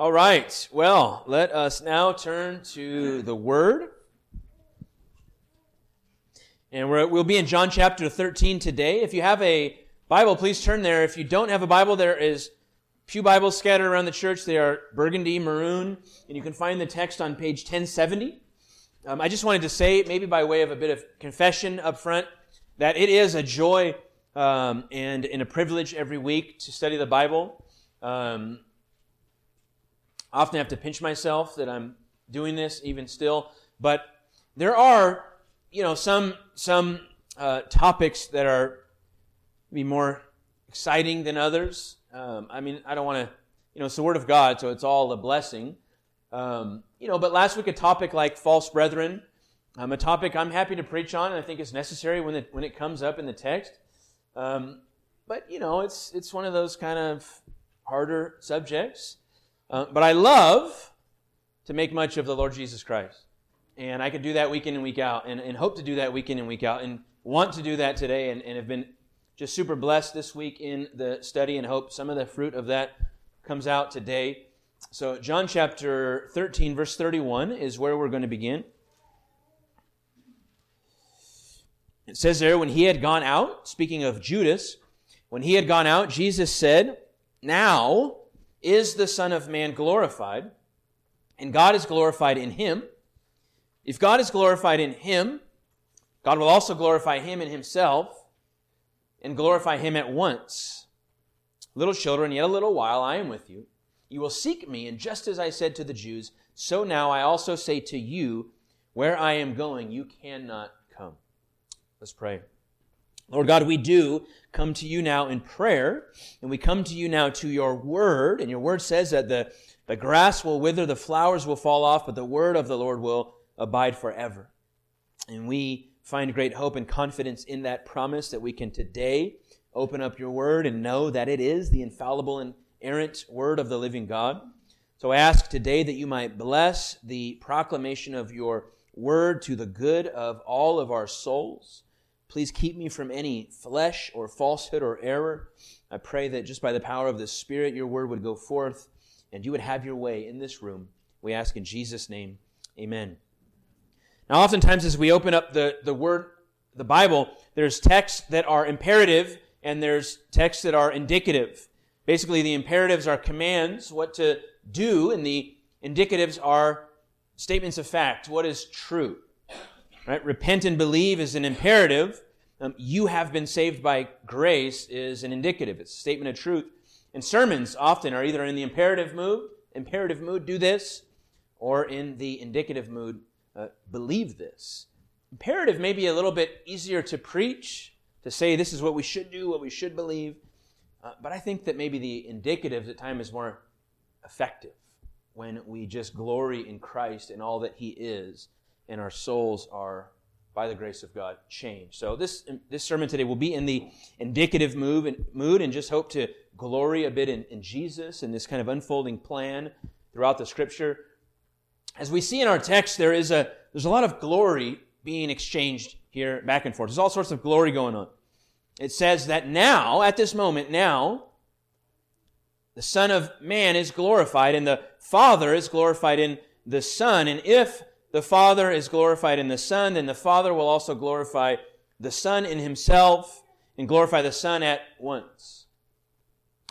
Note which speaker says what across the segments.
Speaker 1: All right. Well, let us now turn to the Word. And we will be in John chapter 13 today. If you have a Bible, please turn there. If you don't have a Bible, there is Pew Bibles scattered around the church. They are burgundy, maroon, and you can find the text on page 1070. Um, I just wanted to say, maybe by way of a bit of confession up front, that it is a joy um, and, and a privilege every week to study the Bible. Um, often have to pinch myself that I'm doing this even still, but there are, you know, some some uh, topics that are maybe more exciting than others. Um, I mean, I don't want to, you know, it's the Word of God, so it's all a blessing. Um, you know, but last week a topic like false brethren, um, a topic I'm happy to preach on, and I think is necessary when it when it comes up in the text. Um, but you know, it's it's one of those kind of harder subjects. Uh, but I love to make much of the Lord Jesus Christ. And I could do that week in and week out, and, and hope to do that week in and week out, and want to do that today, and, and have been just super blessed this week in the study, and hope some of the fruit of that comes out today. So, John chapter 13, verse 31 is where we're going to begin. It says there, when he had gone out, speaking of Judas, when he had gone out, Jesus said, Now is the Son of Man glorified, and God is glorified in him. If God is glorified in him, God will also glorify him in himself and glorify him at once. Little children, yet a little while I am with you. You will seek me, and just as I said to the Jews, so now I also say to you, where I am going, you cannot come. Let's pray. Lord God, we do come to you now in prayer, and we come to you now to your word, and your word says that the, the grass will wither, the flowers will fall off, but the word of the Lord will abide forever. And we find great hope and confidence in that promise that we can today open up your word and know that it is the infallible and errant word of the living God. So I ask today that you might bless the proclamation of your word to the good of all of our souls. Please keep me from any flesh or falsehood or error. I pray that just by the power of the Spirit, your word would go forth and you would have your way in this room. We ask in Jesus' name, amen. Now, oftentimes as we open up the, the word, the Bible, there's texts that are imperative and there's texts that are indicative. Basically, the imperatives are commands, what to do, and the indicatives are statements of fact, what is true. Right? Repent and believe is an imperative. Um, you have been saved by grace is an indicative. It's a statement of truth. And sermons often are either in the imperative mood, imperative mood, do this, or in the indicative mood, uh, believe this. Imperative may be a little bit easier to preach, to say this is what we should do, what we should believe. Uh, but I think that maybe the indicative at times is more effective when we just glory in Christ and all that He is and our souls are, by the grace of God, changed. So this, this sermon today will be in the indicative move and, mood and just hope to glory a bit in, in Jesus and this kind of unfolding plan throughout the Scripture. As we see in our text, there is a, there's a lot of glory being exchanged here back and forth. There's all sorts of glory going on. It says that now, at this moment, now, the Son of Man is glorified and the Father is glorified in the Son. And if the Father is glorified in the Son, then the Father will also glorify the Son in himself and glorify the Son at once.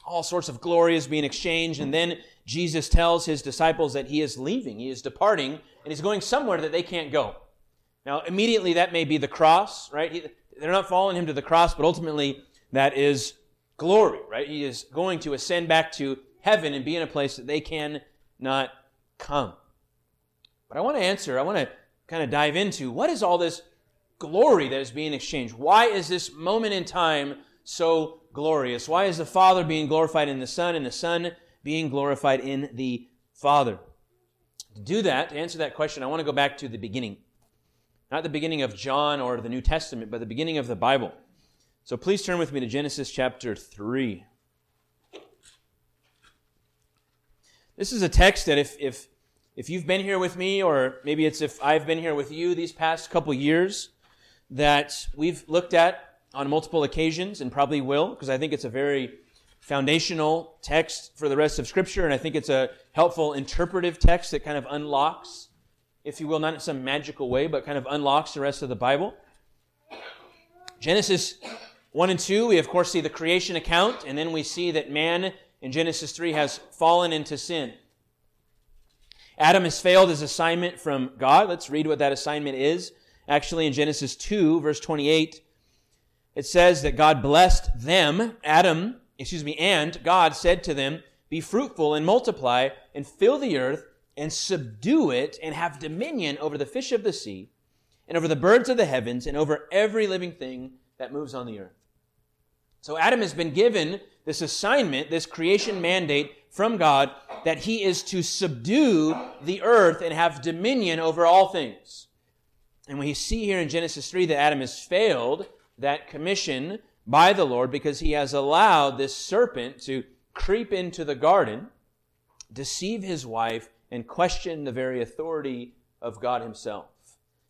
Speaker 1: All sorts of glory is being exchanged, and then Jesus tells his disciples that he is leaving, he is departing, and he's going somewhere that they can't go. Now, immediately that may be the cross, right? He, they're not following him to the cross, but ultimately that is glory, right? He is going to ascend back to heaven and be in a place that they cannot come. But I want to answer, I want to kind of dive into what is all this glory that is being exchanged? Why is this moment in time so glorious? Why is the Father being glorified in the Son and the Son being glorified in the Father? To do that, to answer that question, I want to go back to the beginning. Not the beginning of John or the New Testament, but the beginning of the Bible. So please turn with me to Genesis chapter 3. This is a text that if, if if you've been here with me, or maybe it's if I've been here with you these past couple years, that we've looked at on multiple occasions and probably will, because I think it's a very foundational text for the rest of Scripture, and I think it's a helpful interpretive text that kind of unlocks, if you will, not in some magical way, but kind of unlocks the rest of the Bible. Genesis 1 and 2, we of course see the creation account, and then we see that man in Genesis 3 has fallen into sin. Adam has failed his assignment from God. Let's read what that assignment is. Actually, in Genesis 2, verse 28, it says that God blessed them, Adam, excuse me, and God said to them, Be fruitful and multiply and fill the earth and subdue it and have dominion over the fish of the sea and over the birds of the heavens and over every living thing that moves on the earth. So Adam has been given this assignment, this creation mandate from God that he is to subdue the earth and have dominion over all things. And we see here in Genesis 3 that Adam has failed that commission by the Lord because he has allowed this serpent to creep into the garden, deceive his wife, and question the very authority of God himself.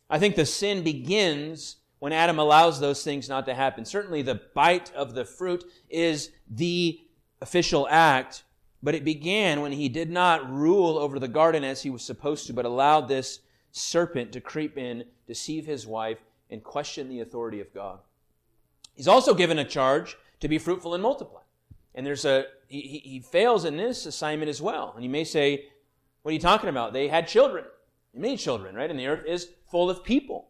Speaker 1: I think the sin begins when Adam allows those things not to happen. Certainly, the bite of the fruit is the official act, but it began when he did not rule over the garden as he was supposed to, but allowed this serpent to creep in, deceive his wife, and question the authority of God. He's also given a charge to be fruitful and multiply. And there's a he, he fails in this assignment as well. And you may say, what are you talking about? They had children, many children, right? And the earth is full of people.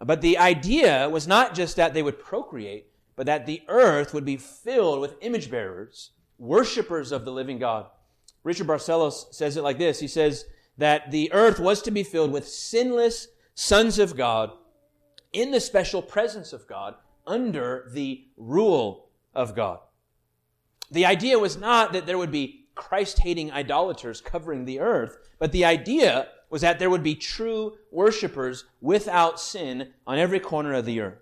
Speaker 1: But the idea was not just that they would procreate, but that the earth would be filled with image bearers, worshippers of the living God. Richard Barcellos says it like this. He says that the earth was to be filled with sinless sons of God in the special presence of God under the rule of God. The idea was not that there would be Christ hating idolaters covering the earth, but the idea was that there would be true worshipers without sin on every corner of the earth.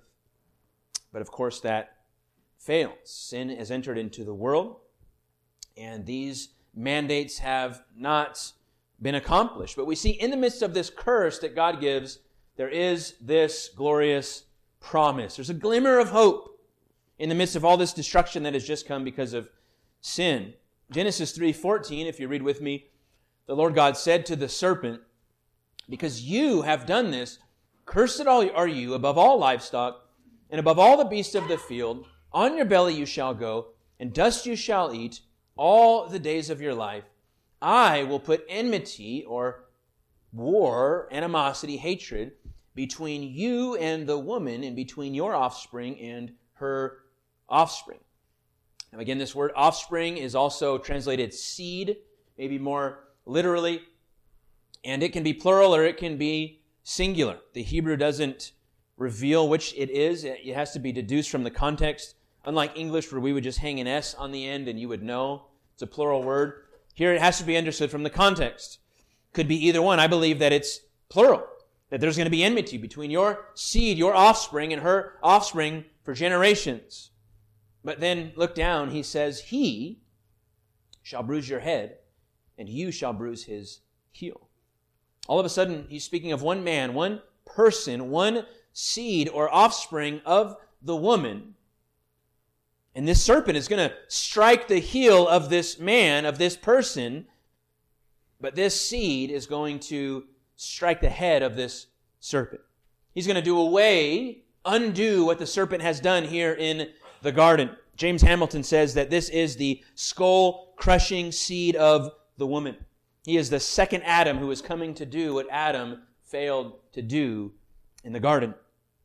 Speaker 1: But of course, that fails. Sin has entered into the world, and these mandates have not been accomplished. But we see in the midst of this curse that God gives, there is this glorious promise. There's a glimmer of hope in the midst of all this destruction that has just come because of sin. Genesis 3:14, if you read with me, the Lord God said to the serpent, "Because you have done this, cursed are you above all livestock and above all the beasts of the field. On your belly you shall go, and dust you shall eat all the days of your life. I will put enmity or war, animosity, hatred between you and the woman and between your offspring and her offspring. Now, again, this word offspring is also translated seed, maybe more literally, and it can be plural or it can be singular. The Hebrew doesn't reveal which it is, it has to be deduced from the context. Unlike English, where we would just hang an S on the end and you would know it's a plural word, here it has to be understood from the context. Could be either one. I believe that it's plural that there's going to be enmity between your seed, your offspring, and her offspring for generations. But then look down, he says, He shall bruise your head, and you shall bruise his heel. All of a sudden, he's speaking of one man, one person, one seed or offspring of the woman. And this serpent is going to strike the heel of this man, of this person, but this seed is going to strike the head of this serpent. He's going to do away, undo what the serpent has done here in the garden. James Hamilton says that this is the skull crushing seed of the woman. He is the second Adam who is coming to do what Adam failed to do in the garden.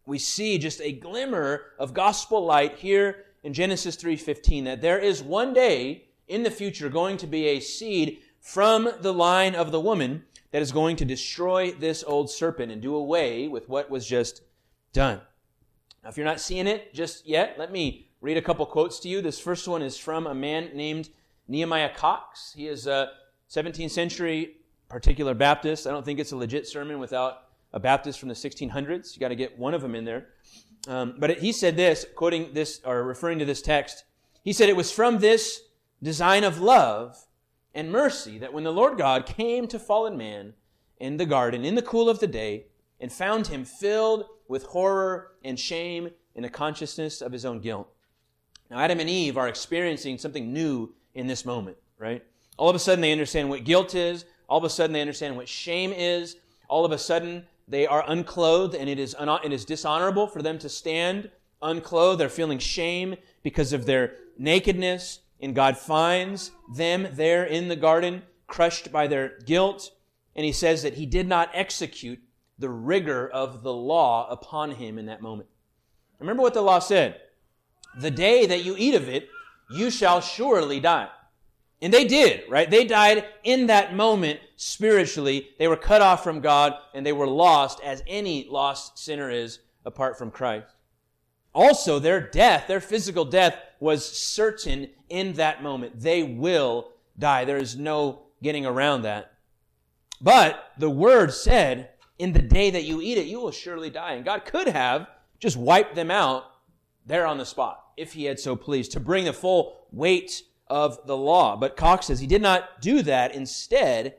Speaker 1: We see just a glimmer of gospel light here in Genesis 3:15 that there is one day in the future going to be a seed from the line of the woman that is going to destroy this old serpent and do away with what was just done. Now, if you're not seeing it just yet, let me read a couple quotes to you. This first one is from a man named Nehemiah Cox. He is a 17th century particular Baptist. I don't think it's a legit sermon without a Baptist from the 1600s. You got to get one of them in there. Um, but he said this, quoting this or referring to this text. He said, It was from this design of love and mercy that when the Lord God came to fallen man in the garden in the cool of the day and found him filled with horror and shame in a consciousness of his own guilt. Now, Adam and Eve are experiencing something new in this moment, right? All of a sudden, they understand what guilt is. All of a sudden, they understand what shame is. All of a sudden, they are unclothed, and it is, un- it is dishonorable for them to stand unclothed. They're feeling shame because of their nakedness. And God finds them there in the garden, crushed by their guilt. And He says that He did not execute the rigor of the law upon him in that moment. Remember what the law said the day that you eat of it, you shall surely die. And they did, right? They died in that moment spiritually. They were cut off from God and they were lost as any lost sinner is apart from Christ. Also, their death, their physical death was certain in that moment. They will die. There is no getting around that. But the word said, in the day that you eat it, you will surely die. And God could have just wiped them out there on the spot, if he had so pleased, to bring the full weight of the law. But Cox says he did not do that. Instead,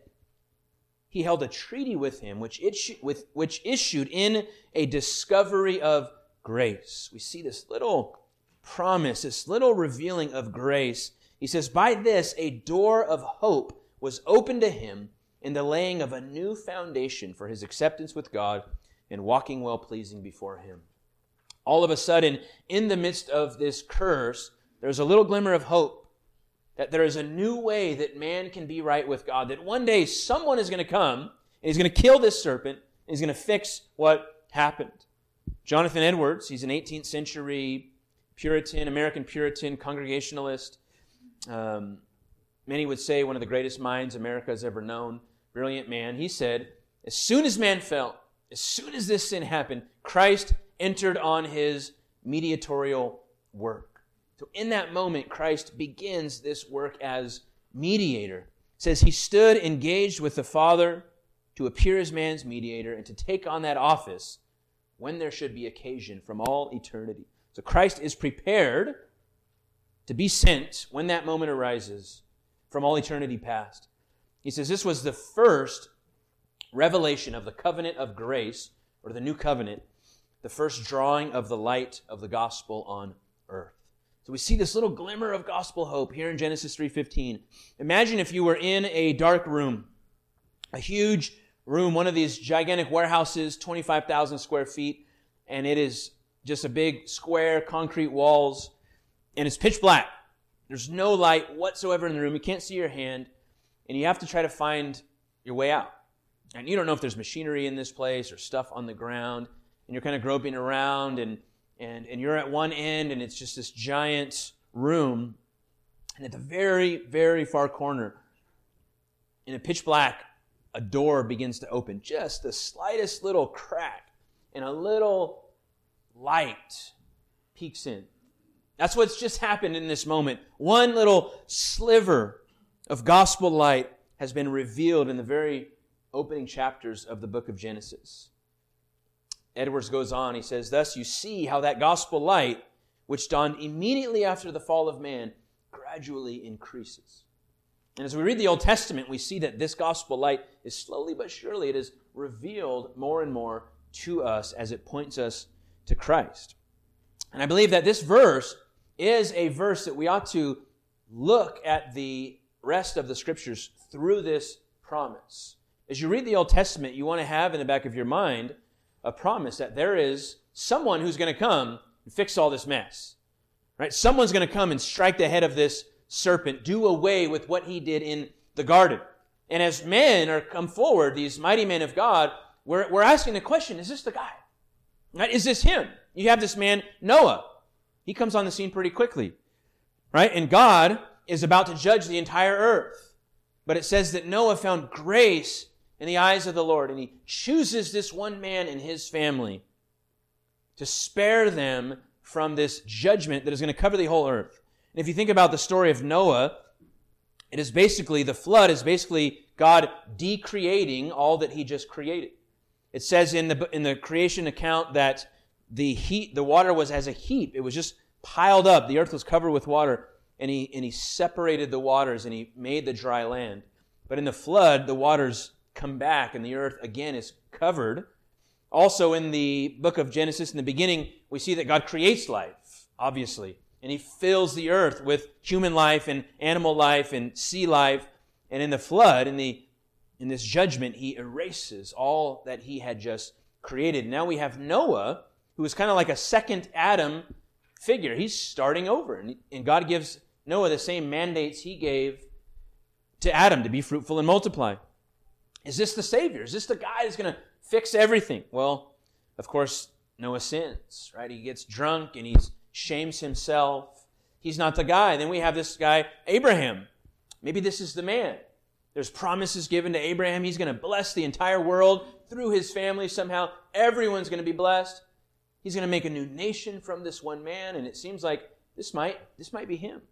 Speaker 1: he held a treaty with him, which, issu- with, which issued in a discovery of grace. We see this little promise, this little revealing of grace. He says, By this, a door of hope was opened to him in the laying of a new foundation for his acceptance with God and walking well pleasing before him. All of a sudden, in the midst of this curse, there's a little glimmer of hope that there is a new way that man can be right with God, that one day someone is going to come and he's going to kill this serpent and he's going to fix what happened. Jonathan Edwards, he's an 18th century Puritan, American Puritan, Congregationalist. Um, many would say one of the greatest minds America has ever known brilliant man, he said, as soon as man fell, as soon as this sin happened, Christ entered on his mediatorial work. So in that moment, Christ begins this work as mediator. It says he stood engaged with the Father to appear as man's mediator and to take on that office when there should be occasion from all eternity. So Christ is prepared to be sent when that moment arises from all eternity past. He says this was the first revelation of the covenant of grace, or the new covenant, the first drawing of the light of the gospel on. So we see this little glimmer of gospel hope here in Genesis 3:15. Imagine if you were in a dark room, a huge room, one of these gigantic warehouses, 25,000 square feet, and it is just a big square concrete walls, and it's pitch black. There's no light whatsoever in the room. You can't see your hand and you have to try to find your way out. And you don't know if there's machinery in this place or stuff on the ground, and you're kind of groping around, and, and, and you're at one end, and it's just this giant room. And at the very, very far corner, in a pitch black, a door begins to open, just the slightest little crack, and a little light peeks in. That's what's just happened in this moment. One little sliver of gospel light has been revealed in the very opening chapters of the book of Genesis. Edwards goes on, he says, Thus you see how that gospel light, which dawned immediately after the fall of man, gradually increases. And as we read the Old Testament, we see that this gospel light is slowly but surely, it is revealed more and more to us as it points us to Christ. And I believe that this verse is a verse that we ought to look at the rest of the scriptures through this promise. As you read the Old Testament, you want to have in the back of your mind a promise that there is someone who's going to come and fix all this mess. Right? Someone's going to come and strike the head of this serpent, do away with what he did in the garden. And as men are come forward, these mighty men of God, we're, we're asking the question, is this the guy? Right? Is this him? You have this man, Noah. He comes on the scene pretty quickly. Right? And God is about to judge the entire earth. But it says that Noah found grace in the eyes of the Lord, and he chooses this one man and his family to spare them from this judgment that is going to cover the whole earth. And if you think about the story of Noah, it is basically, the flood is basically God decreating all that he just created. It says in the, in the creation account that the heat, the water was as a heap. It was just piled up. The earth was covered with water and he, and he separated the waters and he made the dry land. But in the flood, the waters come back and the earth again is covered. Also, in the book of Genesis, in the beginning, we see that God creates life, obviously. and he fills the earth with human life and animal life and sea life. And in the flood, in the in this judgment, he erases all that he had just created. Now we have Noah, who is kind of like a second Adam figure. He's starting over. And, and God gives Noah the same mandates he gave to Adam to be fruitful and multiply. Is this the Savior? Is this the guy that's going to fix everything? Well, of course, Noah sins, right? He gets drunk and he shames himself. He's not the guy. Then we have this guy, Abraham. Maybe this is the man. There's promises given to Abraham. He's going to bless the entire world through his family somehow. Everyone's going to be blessed. He's going to make a new nation from this one man, and it seems like this might this might be him.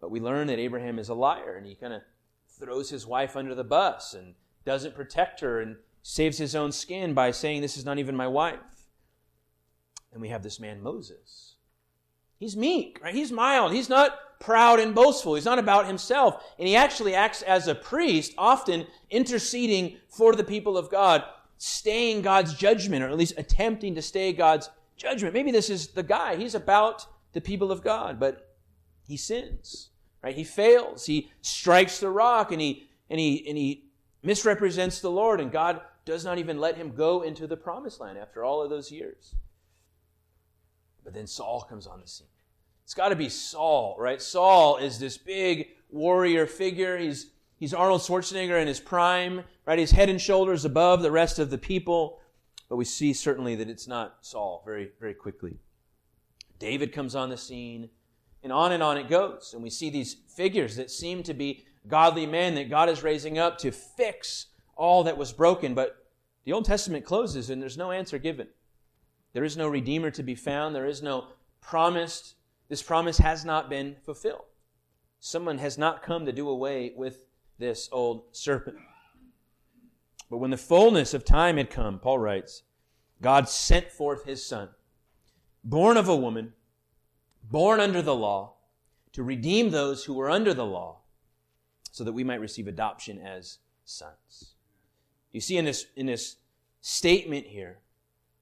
Speaker 1: But we learn that Abraham is a liar, and he kind of throws his wife under the bus and doesn't protect her and saves his own skin by saying, This is not even my wife. And we have this man, Moses. He's meek, right? He's mild. He's not proud and boastful. He's not about himself. And he actually acts as a priest, often interceding for the people of God, staying God's judgment, or at least attempting to stay God's judgment. Maybe this is the guy. He's about the people of God, but he sins, right? He fails. He strikes the rock and he, and he, and he misrepresents the Lord, and God does not even let him go into the promised land after all of those years. But then Saul comes on the scene. It's got to be Saul, right? Saul is this big warrior figure. He's, he's Arnold Schwarzenegger in his prime, right? He's head and shoulders above the rest of the people. But we see certainly that it's not Saul very, very quickly. David comes on the scene, and on and on it goes. And we see these figures that seem to be godly men that God is raising up to fix all that was broken. But the Old Testament closes, and there's no answer given. There is no Redeemer to be found. There is no promised. This promise has not been fulfilled. Someone has not come to do away with this old serpent. But when the fullness of time had come, Paul writes, God sent forth his Son, born of a woman, born under the law, to redeem those who were under the law, so that we might receive adoption as sons. You see in this, in this statement here,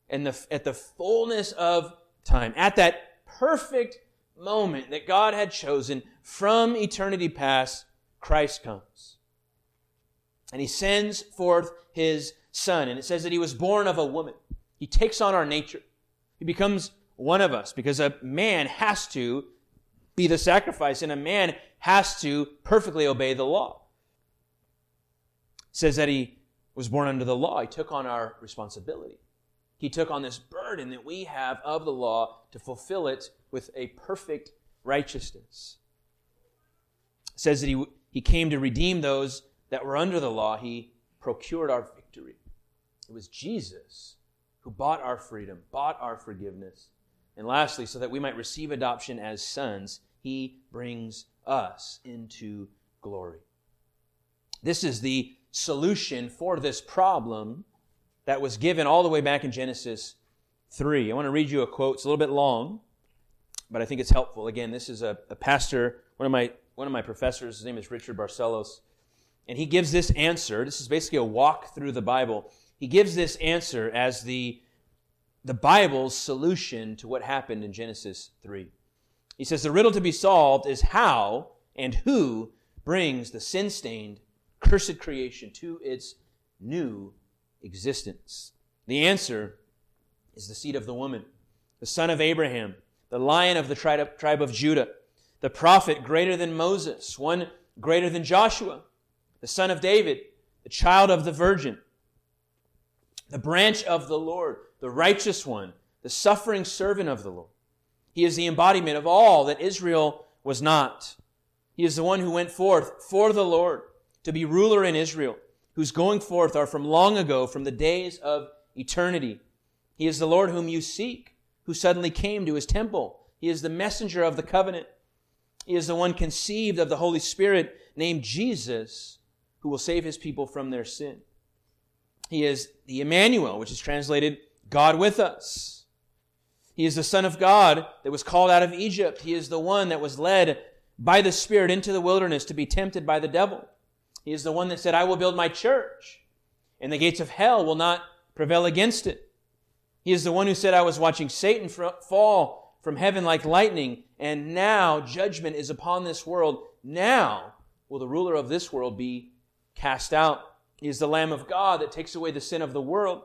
Speaker 1: and the, at the fullness of time, at that perfect moment that God had chosen from eternity past, Christ comes. And he sends forth his son. And it says that he was born of a woman. He takes on our nature. He becomes one of us because a man has to be the sacrifice and a man has to perfectly obey the law. It says that he was born under the law. He took on our responsibility. He took on this burden that we have of the law to fulfill it with a perfect righteousness. It says that he, he came to redeem those that were under the law. He procured our victory. It was Jesus who bought our freedom, bought our forgiveness. And lastly, so that we might receive adoption as sons, he brings us into glory. This is the solution for this problem that was given all the way back in Genesis 3. I want to read you a quote. It's a little bit long, but I think it's helpful. Again, this is a, a pastor, one of my one of my professors, his name is Richard Barcellos. and he gives this answer. This is basically a walk through the Bible. He gives this answer as the the Bible's solution to what happened in Genesis 3. He says the riddle to be solved is how and who brings the sin stained, cursed creation to its new existence? The answer is the seed of the woman, the son of Abraham, the lion of the tribe of Judah, the prophet greater than Moses, one greater than Joshua, the son of David, the child of the virgin, the branch of the Lord, the righteous one, the suffering servant of the Lord. He is the embodiment of all that Israel was not. He is the one who went forth for the Lord to be ruler in Israel whose going forth are from long ago, from the days of eternity. He is the Lord whom you seek, who suddenly came to his temple. He is the messenger of the covenant. He is the one conceived of the Holy Spirit, named Jesus, who will save his people from their sin. He is the Emmanuel, which is translated God with us. He is the Son of God that was called out of Egypt. He is the one that was led by the Spirit into the wilderness to be tempted by the devil. He is the one that said, I will build my church, and the gates of hell will not prevail against it. He is the one who said, I was watching Satan fall from heaven like lightning, and now judgment is upon this world. Now will the ruler of this world be cast out. He is the Lamb of God that takes away the sin of the world.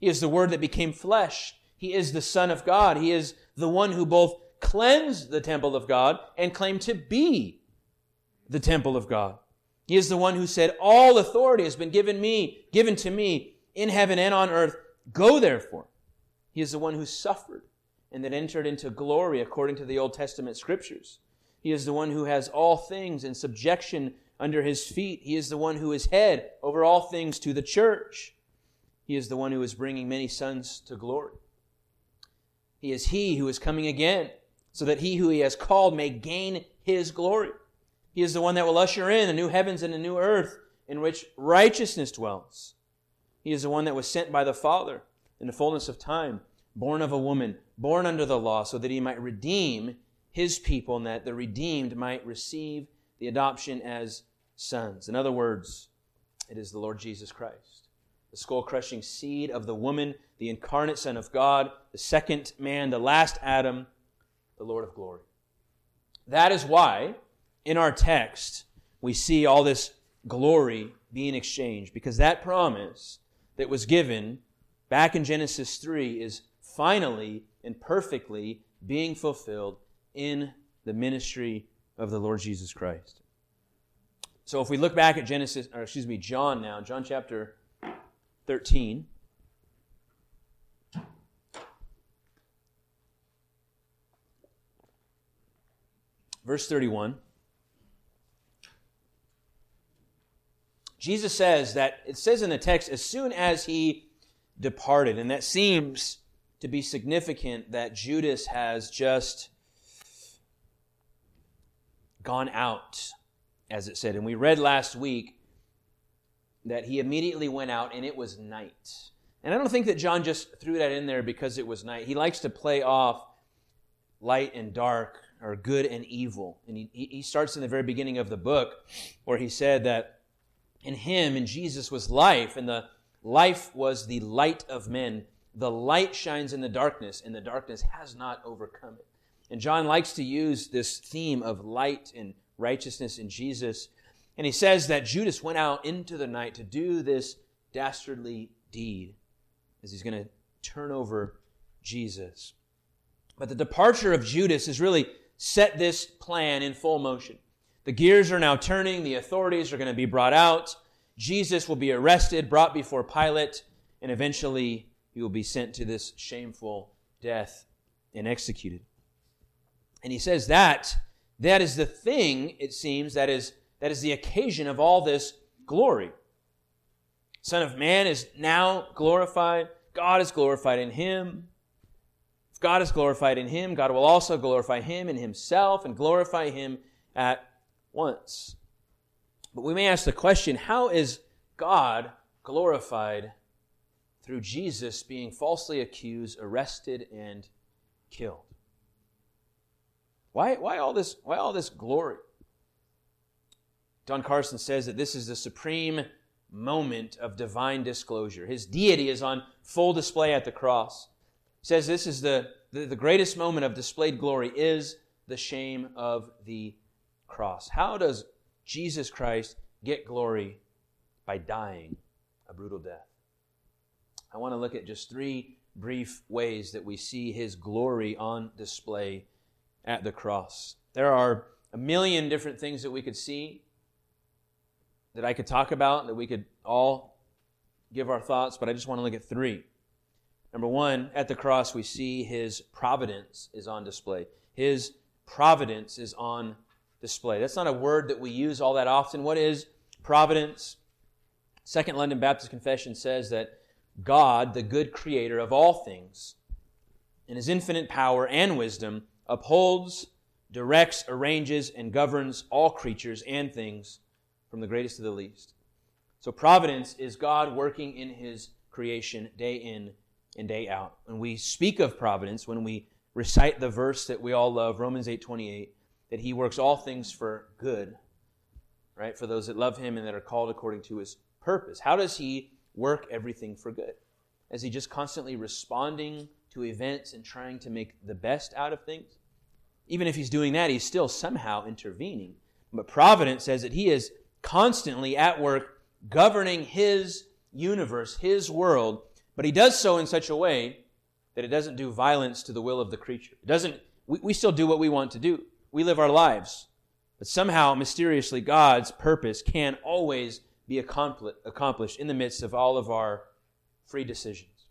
Speaker 1: He is the Word that became flesh. He is the Son of God. He is the one who both cleansed the temple of God and claimed to be the temple of God. He is the one who said, All authority has been given me, given to me in heaven and on earth. Go therefore. He is the one who suffered and that entered into glory according to the Old Testament scriptures. He is the one who has all things in subjection under his feet. He is the one who is head over all things to the church. He is the one who is bringing many sons to glory. He is he who is coming again, so that he who he has called may gain his glory. He is the one that will usher in a new heavens and a new earth in which righteousness dwells. He is the one that was sent by the Father in the fullness of time, born of a woman, born under the law, so that he might redeem his people and that the redeemed might receive the adoption as sons. In other words, it is the Lord Jesus Christ, the skull crushing seed of the woman, the incarnate Son of God, the second man, the last Adam, the Lord of glory. That is why in our text we see all this glory being exchanged, because that promise that was given back in Genesis 3 is finally and perfectly being fulfilled in the ministry of the Lord Jesus Christ. So if we look back at Genesis, or excuse me, John now, John chapter 13. Verse 31. Jesus says that, it says in the text, as soon as he departed, and that seems to be significant that Judas has just gone out, as it said. And we read last week that he immediately went out and it was night. And I don't think that John just threw that in there because it was night. He likes to play off light and dark or good and evil. And he, he starts in the very beginning of the book where he said that in him, in Jesus, was life, and the life was the light of men. The light shines in the darkness, and the darkness has not overcome it. And John likes to use this theme of light and righteousness in Jesus. And he says that Judas went out into the night to do this dastardly deed as he's going to turn over Jesus. But the departure of Judas has really set this plan in full motion. The gears are now turning, the authorities are going to be brought out. Jesus will be arrested, brought before Pilate, and eventually he will be sent to this shameful death and executed. And he says that that is the thing, it seems, that is, that is the occasion of all this glory. Son of Man is now glorified. God is glorified in him. If God is glorified in him, God will also glorify him in himself and glorify him at once. But we may ask the question how is God glorified through Jesus being falsely accused, arrested, and killed? Why, why, all this, why all this glory? Don Carson says that this is the supreme moment of divine disclosure. His deity is on full display at the cross. He says this is the, the, the greatest moment of displayed glory is the shame of the cross. How does Jesus Christ get glory? By dying a brutal death. I want to look at just three brief ways that we see his glory on display at the cross. There are a million different things that we could see, that I could talk about, that we could all give our thoughts, but I just want to look at three. Number one, at the cross, we see his providence is on display. His providence is on display. That's not a word that we use all that often. What is providence? Second London Baptist Confession says that God, the good creator of all things, in his infinite power and wisdom, upholds, directs, arranges, and governs all creatures and things from the greatest to the least. So providence is God working in his creation day in and day out. When we speak of providence, when we recite the verse that we all love, Romans 8:28, that he works all things for good, right? For those that love him and that are called according to his purpose. How does he work everything for good? Is he just constantly responding to events and trying to make the best out of things? even if he's doing that, he's still somehow intervening. But providence says that he is constantly at work governing his universe, his world, but he does so in such a way that it doesn't do violence to the will of the creature. It doesn't, we, we still do what we want to do. We live our lives. But somehow, mysteriously, God's purpose can always be accomplished in the midst of all of our free decisions.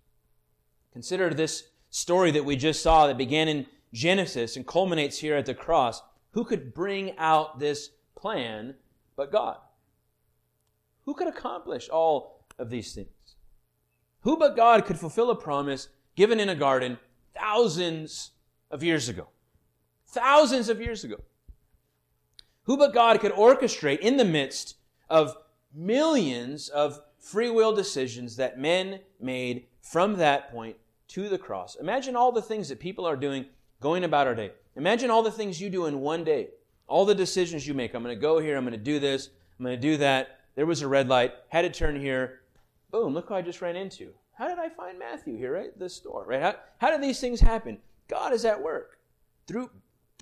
Speaker 1: Consider this story that we just saw that began in Genesis and culminates here at the cross. Who could bring out this plan but God? Who could accomplish all of these things? Who but God could fulfill a promise given in a garden thousands of years ago? Thousands of years ago. Who but God could orchestrate in the midst of millions of free will decisions that men made from that point to the cross? Imagine all the things that people are doing going about our day. Imagine all the things you do in one day, all the decisions you make. I'm going to go here, I'm going to do this, I'm going to do that. There was a red light, had to turn here. Boom, look who I just ran into. How did I find Matthew here, right? The store, right? How, how did these things happen? God is at work through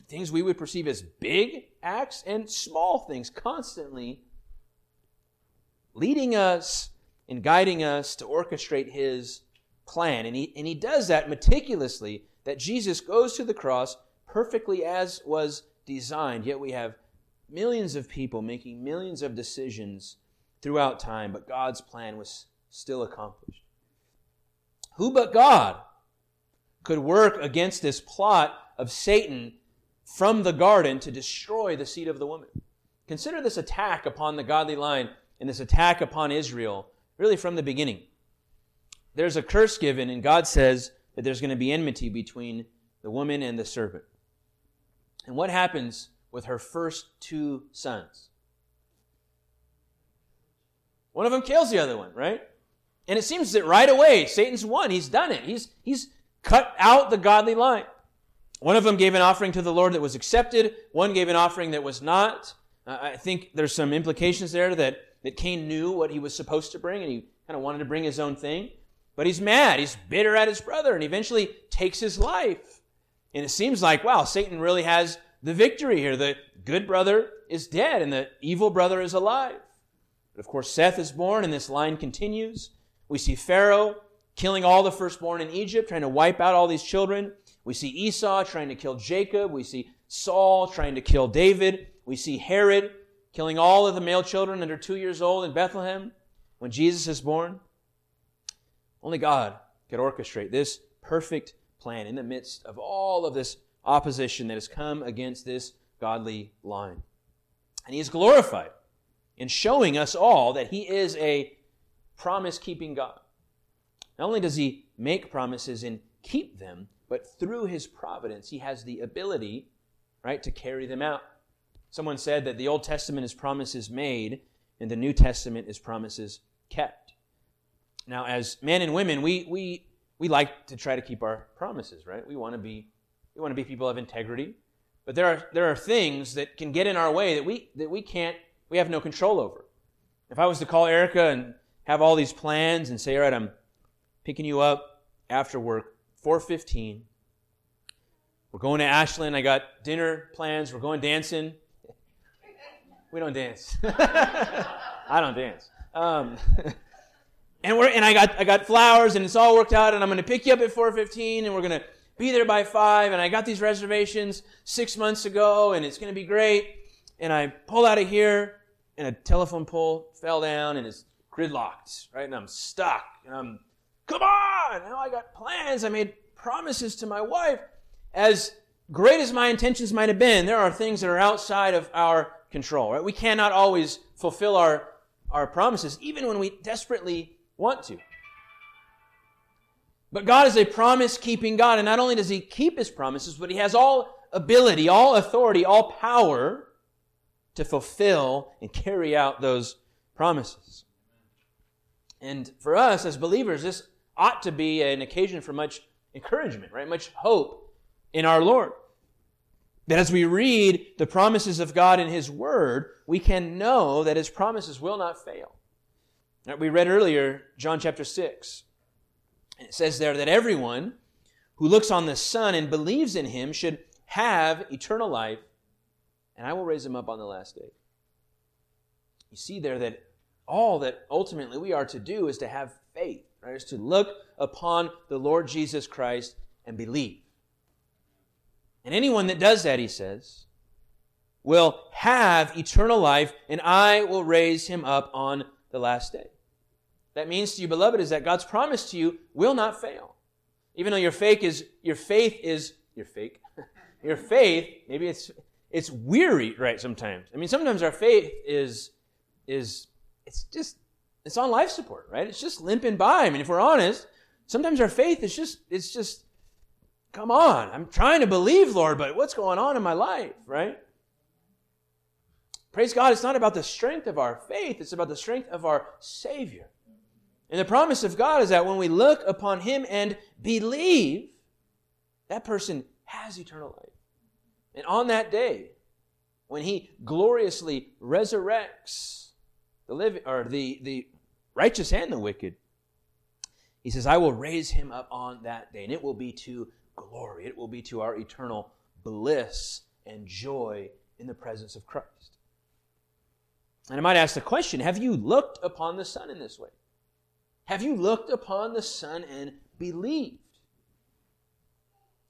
Speaker 1: things we would perceive as big acts and small things, constantly leading us and guiding us to orchestrate His plan. And He, and he does that meticulously, that Jesus goes to the cross perfectly as was designed. Yet we have millions of people making millions of decisions throughout time, but God's plan was still accomplished. Who but God could work against this plot of Satan from the garden to destroy the seed of the woman? Consider this attack upon the godly line and this attack upon Israel really from the beginning. There's a curse given, and God says that there's going to be enmity between the woman and the serpent. And what happens with her first two sons? One of them kills the other one, right? And it seems that right away, Satan's won. He's done it. He's, he's cut out the godly line. One of them gave an offering to the Lord that was accepted. One gave an offering that was not. Uh, I think there's some implications there that, that Cain knew what he was supposed to bring and he kind of wanted to bring his own thing. But he's mad. He's bitter at his brother and eventually takes his life. And it seems like, wow, Satan really has the victory here. The good brother is dead and the evil brother is alive. But of course, Seth is born and this line continues. We see Pharaoh killing all the firstborn in Egypt, trying to wipe out all these children. We see Esau trying to kill Jacob. We see Saul trying to kill David. We see Herod killing all of the male children under two years old in Bethlehem when Jesus is born. Only God could orchestrate this perfect plan in the midst of all of this opposition that has come against this godly line. And he is glorified in showing us all that he is a promise keeping God. Not only does he make promises and keep them, but through his providence, he has the ability, right, to carry them out. Someone said that the Old Testament is promises made, and the New Testament is promises kept. Now, as men and women, we, we, we like to try to keep our promises, right? We want to be, we want to be people of integrity. But there are, there are things that can get in our way that we, that we can't, we have no control over. If I was to call Erica and have all these plans and say, all right, I'm picking you up after work, 415. We're going to Ashland. I got dinner plans. We're going dancing. We don't dance. I don't dance. Um, and we're and I got I got flowers and it's all worked out and I'm going to pick you up at 4:15 and we're going to be there by 5 and I got these reservations 6 months ago and it's going to be great. And I pull out of here and a telephone pole fell down and it's gridlocked, right? And I'm stuck. And I'm, come on! Now I got plans. I made promises to my wife. As great as my intentions might have been, there are things that are outside of our control, right? We cannot always fulfill our, our promises, even when we desperately want to. But God is a promise keeping God, and not only does He keep His promises, but He has all ability, all authority, all power to fulfill and carry out those promises. And for us as believers, this ought to be an occasion for much encouragement, right? Much hope in our Lord. That as we read the promises of God in His Word, we can know that His promises will not fail. We read earlier, John chapter 6. And it says there that everyone who looks on the Son and believes in Him should have eternal life, and I will raise him up on the last day. You see there that all that ultimately we are to do is to have faith, right? Is to look upon the Lord Jesus Christ and believe. And anyone that does that, he says, will have eternal life, and I will raise him up on the last day. That means to you, beloved, is that God's promise to you will not fail. Even though your faith is your faith is your fake. your faith, maybe it's it's weary, right? Sometimes. I mean, sometimes our faith is is it's just it's on life support, right? It's just limping by. I mean, if we're honest, sometimes our faith is just it's just come on. I'm trying to believe, Lord, but what's going on in my life, right? Praise God, it's not about the strength of our faith, it's about the strength of our Savior. And the promise of God is that when we look upon Him and believe, that person has eternal life. And on that day, when He gloriously resurrects the living or the, the righteous and the wicked, He says, I will raise him up on that day, and it will be to glory. It will be to our eternal bliss and joy in the presence of Christ. And I might ask the question have you looked upon the Son in this way? Have you looked upon the Son and believed?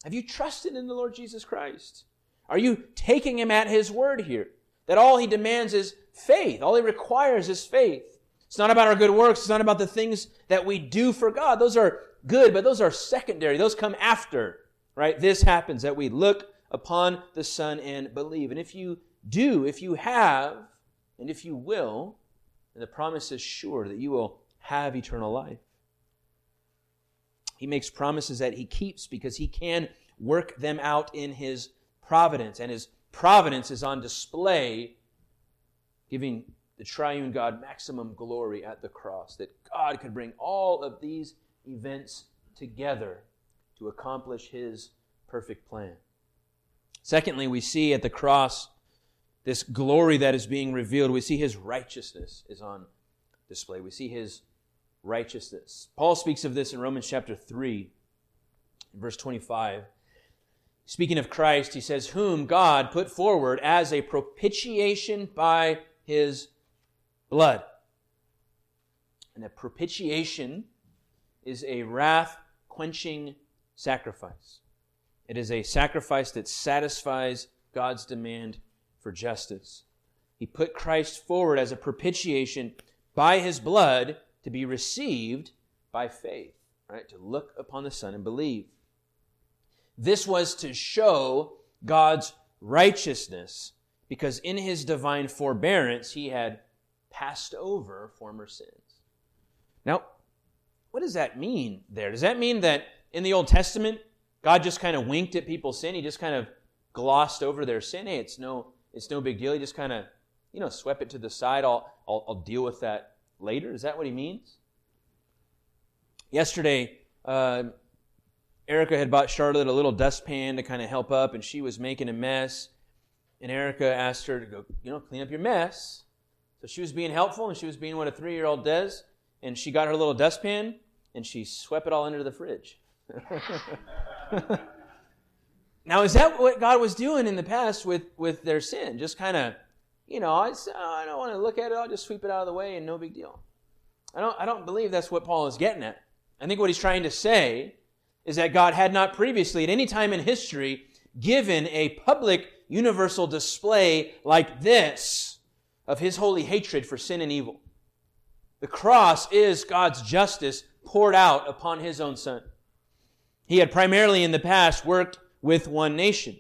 Speaker 1: Have you trusted in the Lord Jesus Christ? Are you taking him at his word here? That all he demands is faith. All he requires is faith. It's not about our good works. It's not about the things that we do for God. Those are good, but those are secondary. Those come after, right? This happens that we look upon the Son and believe. And if you do, if you have, and if you will, then the promise is sure that you will have eternal life. He makes promises that he keeps because he can work them out in his providence. And his providence is on display, giving the triune God maximum glory at the cross. That God could bring all of these events together to accomplish his perfect plan. Secondly, we see at the cross this glory that is being revealed. We see his righteousness is on display. We see his righteousness. Paul speaks of this in Romans chapter 3, verse 25. Speaking of Christ, he says, Whom God put forward as a propitiation by his blood. And a propitiation is a wrath quenching sacrifice. It is a sacrifice that satisfies God's demand for justice. He put Christ forward as a propitiation by his blood to be received by faith, right? To look upon the Son and believe. This was to show God's righteousness because in his divine forbearance he had passed over former sins. Now, what does that mean there? Does that mean that in the Old Testament, God just kind of winked at people's sin? He just kind of glossed over their sin? Hey, it's no, it's no big deal. He just kind of, you know, swept it to the side. I'll, I'll, I'll deal with that later. Is that what he means? Yesterday, uh, Erica had bought Charlotte a little dustpan to kind of help up, and she was making a mess. And Erica asked her to go, you know, clean up your mess. So she was being helpful, and she was being what a three year old does and she got her little dustpan and she swept it all under the fridge. now, is that what God was doing in the past with, with their sin? Just kind of, you know, I, uh, I don't want to look at it, I'll just sweep it out of the way and no big deal. I don't, I don't believe that's what Paul is getting at. I think what he's trying to say is that God had not previously, at any time in history, given a public universal display like this of his holy hatred for sin and evil. The cross is God's justice poured out upon his own son. He had primarily in the past worked with one nation.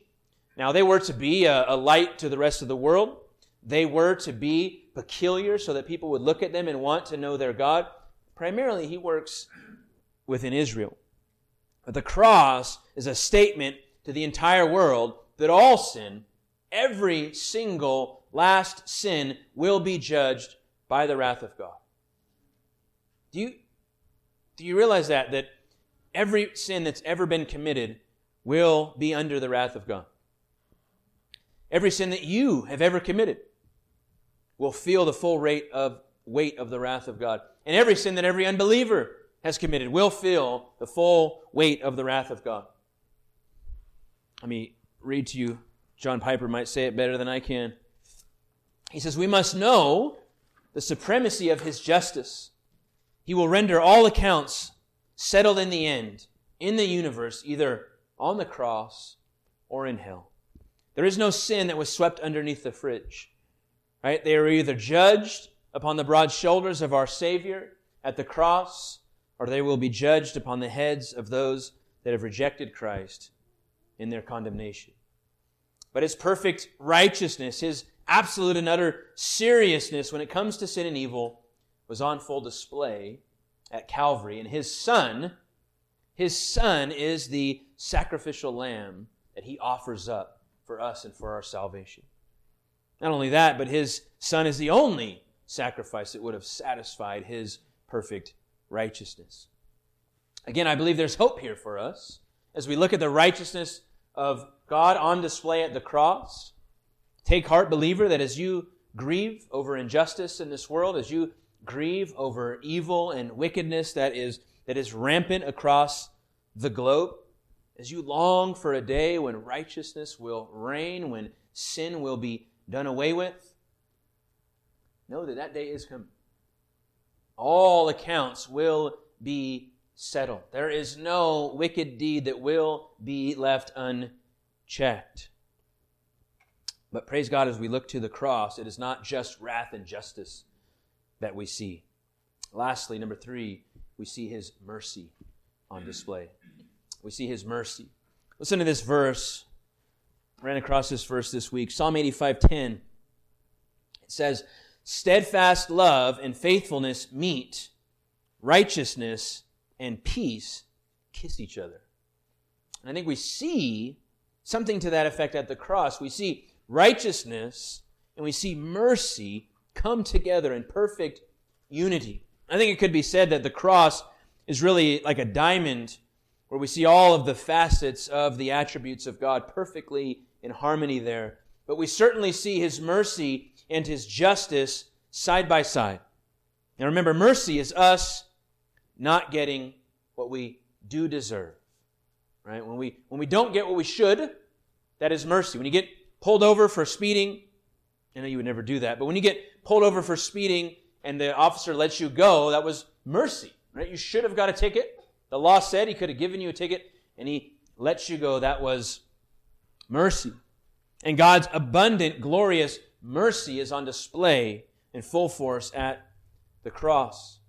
Speaker 1: Now, they were to be a, a, light to the rest of the world. They were to be peculiar so that people would look at them and want to know their God. Primarily, he works within Israel. But the cross is a statement to the entire world that all sin, every single last sin, will be judged by the wrath of God. Do you, do you realize that? That every sin that's ever been committed will be under the wrath of God. Every sin that you have ever committed will feel the full rate of weight of the wrath of God. And every sin that every unbeliever has committed will feel the full weight of the wrath of God. Let me read to you. John Piper might say it better than I can. He says, We must know the supremacy of his justice. He will render all accounts settled in the end, in the universe, either on the cross or in hell. There is no sin that was swept underneath the fridge. Right? They are either judged upon the broad shoulders of our Savior at the cross, or they will be judged upon the heads of those that have rejected Christ in their condemnation. But his perfect righteousness, his absolute and utter seriousness when it comes to sin and evil, was on full display at Calvary. And his son, his son is the sacrificial lamb that he offers up for us and for our salvation. Not only that, but his son is the only sacrifice that would have satisfied his perfect righteousness. Again, I believe there's hope here for us as we look at the righteousness of God on display at the cross. Take heart, believer, that as you grieve over injustice in this world, as you grieve over evil and wickedness that is, that is rampant across the globe, as you long for a day when righteousness will reign, when sin will be done away with, know that that day is coming. All accounts will be settled. There is no wicked deed that will be left unchecked. But praise God, as we look to the cross, it is not just wrath and justice that we see. Lastly, number three, we see his mercy on mm. display. We see his mercy. Listen to this verse. ran across this verse this week. Psalm 85:10. It says, "Steadfast love and faithfulness meet, righteousness and peace kiss each other." And I think we see something to that effect at the cross. We see righteousness and we see mercy come together in perfect unity. I think it could be said that the cross is really like a diamond where we see all of the facets of the attributes of God perfectly in harmony there. But we certainly see his mercy and his justice side by side. Now remember, mercy is us not getting what we do deserve. Right? When we when we don't get what we should, that is mercy. When you get pulled over for speeding, I know you would never do that, but when you get pulled over for speeding and the officer lets you go, that was mercy, right? You should have got a ticket. The law said he could have given you a ticket and he lets you go. That was mercy. And God's abundant, glorious mercy is on display in full force at the cross.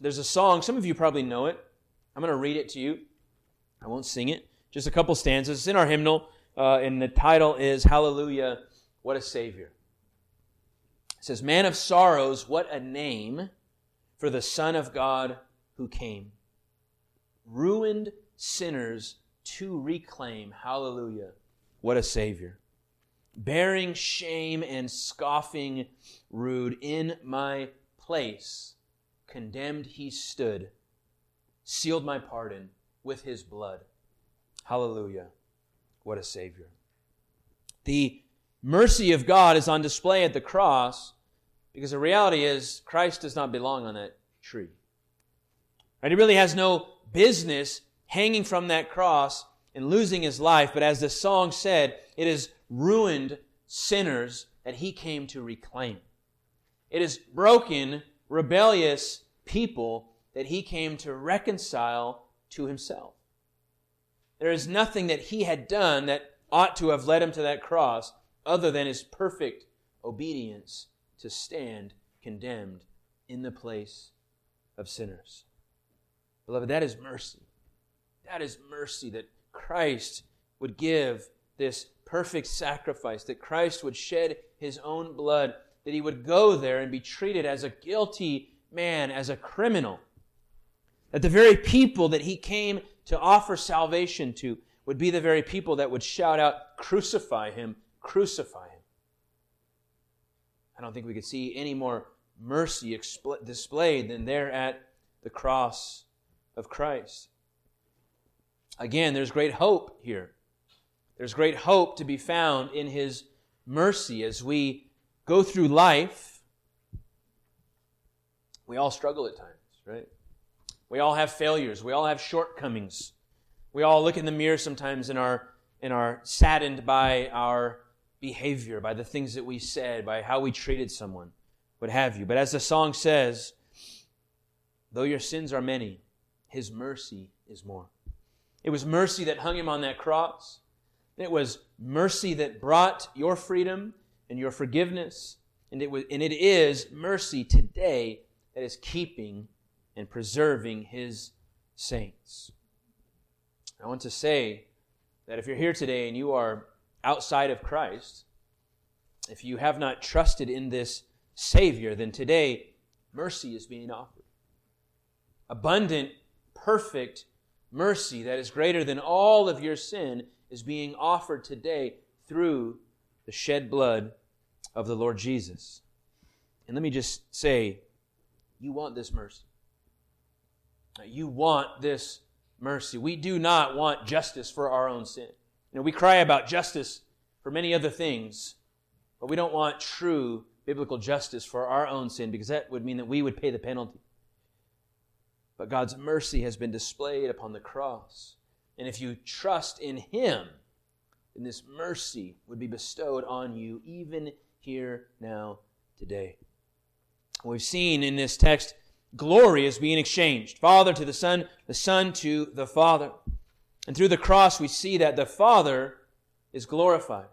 Speaker 1: There's a song, some of you probably know it. I'm going to read it to you. I won't sing it. Just a couple stanzas. It's in our hymnal, uh, and the title is Hallelujah, What a Savior. It says, Man of sorrows, what a name for the Son of God who came. Ruined sinners to reclaim. Hallelujah. What a Savior. Bearing shame and scoffing rude in my place, condemned he stood, sealed my pardon with his blood. Hallelujah. What a Savior. The mercy of God is on display at the cross because the reality is Christ does not belong on that tree. Right? He really has no business hanging from that cross and losing his life, but as the song said, it is ruined sinners that he came to reclaim. It is broken, rebellious people that he came to reconcile to himself. There is nothing that he had done that ought to have led him to that cross other than his perfect obedience to stand condemned in the place of sinners. Beloved, that is mercy. That is mercy that Christ would give this perfect sacrifice, that Christ would shed his own blood, that he would go there and be treated as a guilty man, as a criminal. That the very people that he came to offer salvation to would be the very people that would shout out, Crucify him, crucify him. I don't think we could see any more mercy expl- displayed than there at the cross of Christ. Again, there's great hope here. There's great hope to be found in His mercy as we go through life. We all struggle at times, right? We all have failures. We all have shortcomings. We all look in the mirror sometimes in our and are saddened by our behavior, by the things that we said, by how we treated someone, what have you. But as the song says, though your sins are many, his mercy is more. It was mercy that hung him on that cross. It was mercy that brought your freedom and your forgiveness. And it, was, and it is mercy today that is keeping and preserving his saints. I want to say that if you're here today and you are outside of Christ, if you have not trusted in this Savior, then today mercy is being offered. Abundant, perfect mercy that is greater than all of your sin is being offered today through the shed blood of the Lord Jesus. And let me just say, you want this mercy. You want this mercy. We do not want justice for our own sin. Know, we cry about justice for many other things, but we don't want true biblical justice for our own sin because that would mean that we would pay the penalty. But God's mercy has been displayed upon the cross. And if you trust in Him, then this mercy would be bestowed on you even here now today. We've seen in this text glory is being exchanged Father to the Son, the Son to the Father. And through the cross, we see that the Father is glorified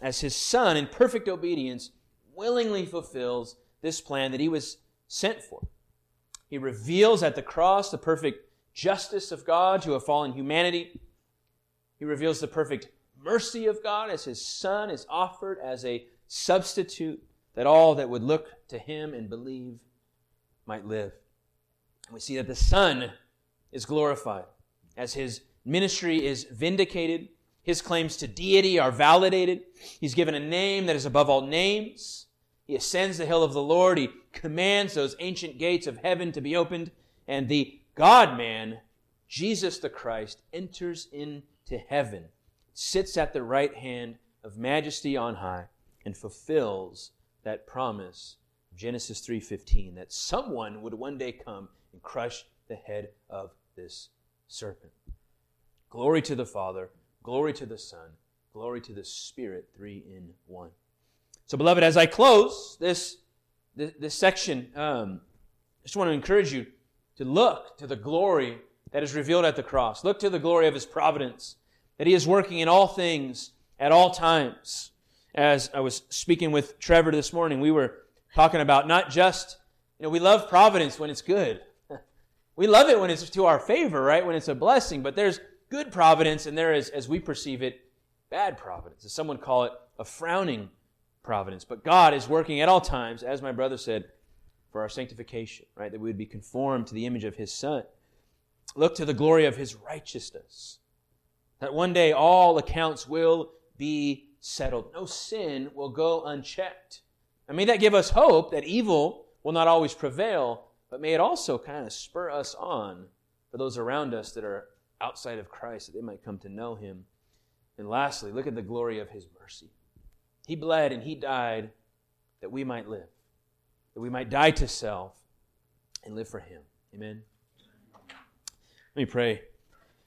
Speaker 1: as his Son, in perfect obedience, willingly fulfills this plan that he was sent for. He reveals at the cross the perfect justice of God to a fallen humanity. He reveals the perfect mercy of God as his Son is offered as a substitute that all that would look to him and believe might live. We see that the Son is glorified as his ministry is vindicated. His claims to deity are validated. He's given a name that is above all names. He ascends the hill of the Lord. He commands those ancient gates of heaven to be opened. And the God man, Jesus the Christ, enters into heaven, sits at the right hand of majesty on high, and fulfills that promise Genesis 3:15 that someone would one day come and crush the head of this serpent. Glory to the Father, glory to the Son, glory to the Spirit, three in one. So, beloved, as I close this, this, this section, um, I just want to encourage you to look to the glory that is revealed at the cross. Look to the glory of His providence, that He is working in all things at all times. As I was speaking with Trevor this morning, we were talking about not just, you know, we love providence when it's good. we love it when it's to our favor, right? When it's a blessing. But there's good providence and there is, as we perceive it, bad providence. As someone call it, a frowning providence. But God is working at all times, as my brother said, for our sanctification, right? That we would be conformed to the image of His Son. Look to the glory of His righteousness. That one day all accounts will be settled. No sin will go unchecked. And may that give us hope that evil will not always prevail, but may it also kind of spur us on for those around us that are outside of Christ, that they might come to know Him. And lastly, look at the glory of His mercy. He bled and He died that we might live, that we might die to self and live for Him. Amen. Let me pray.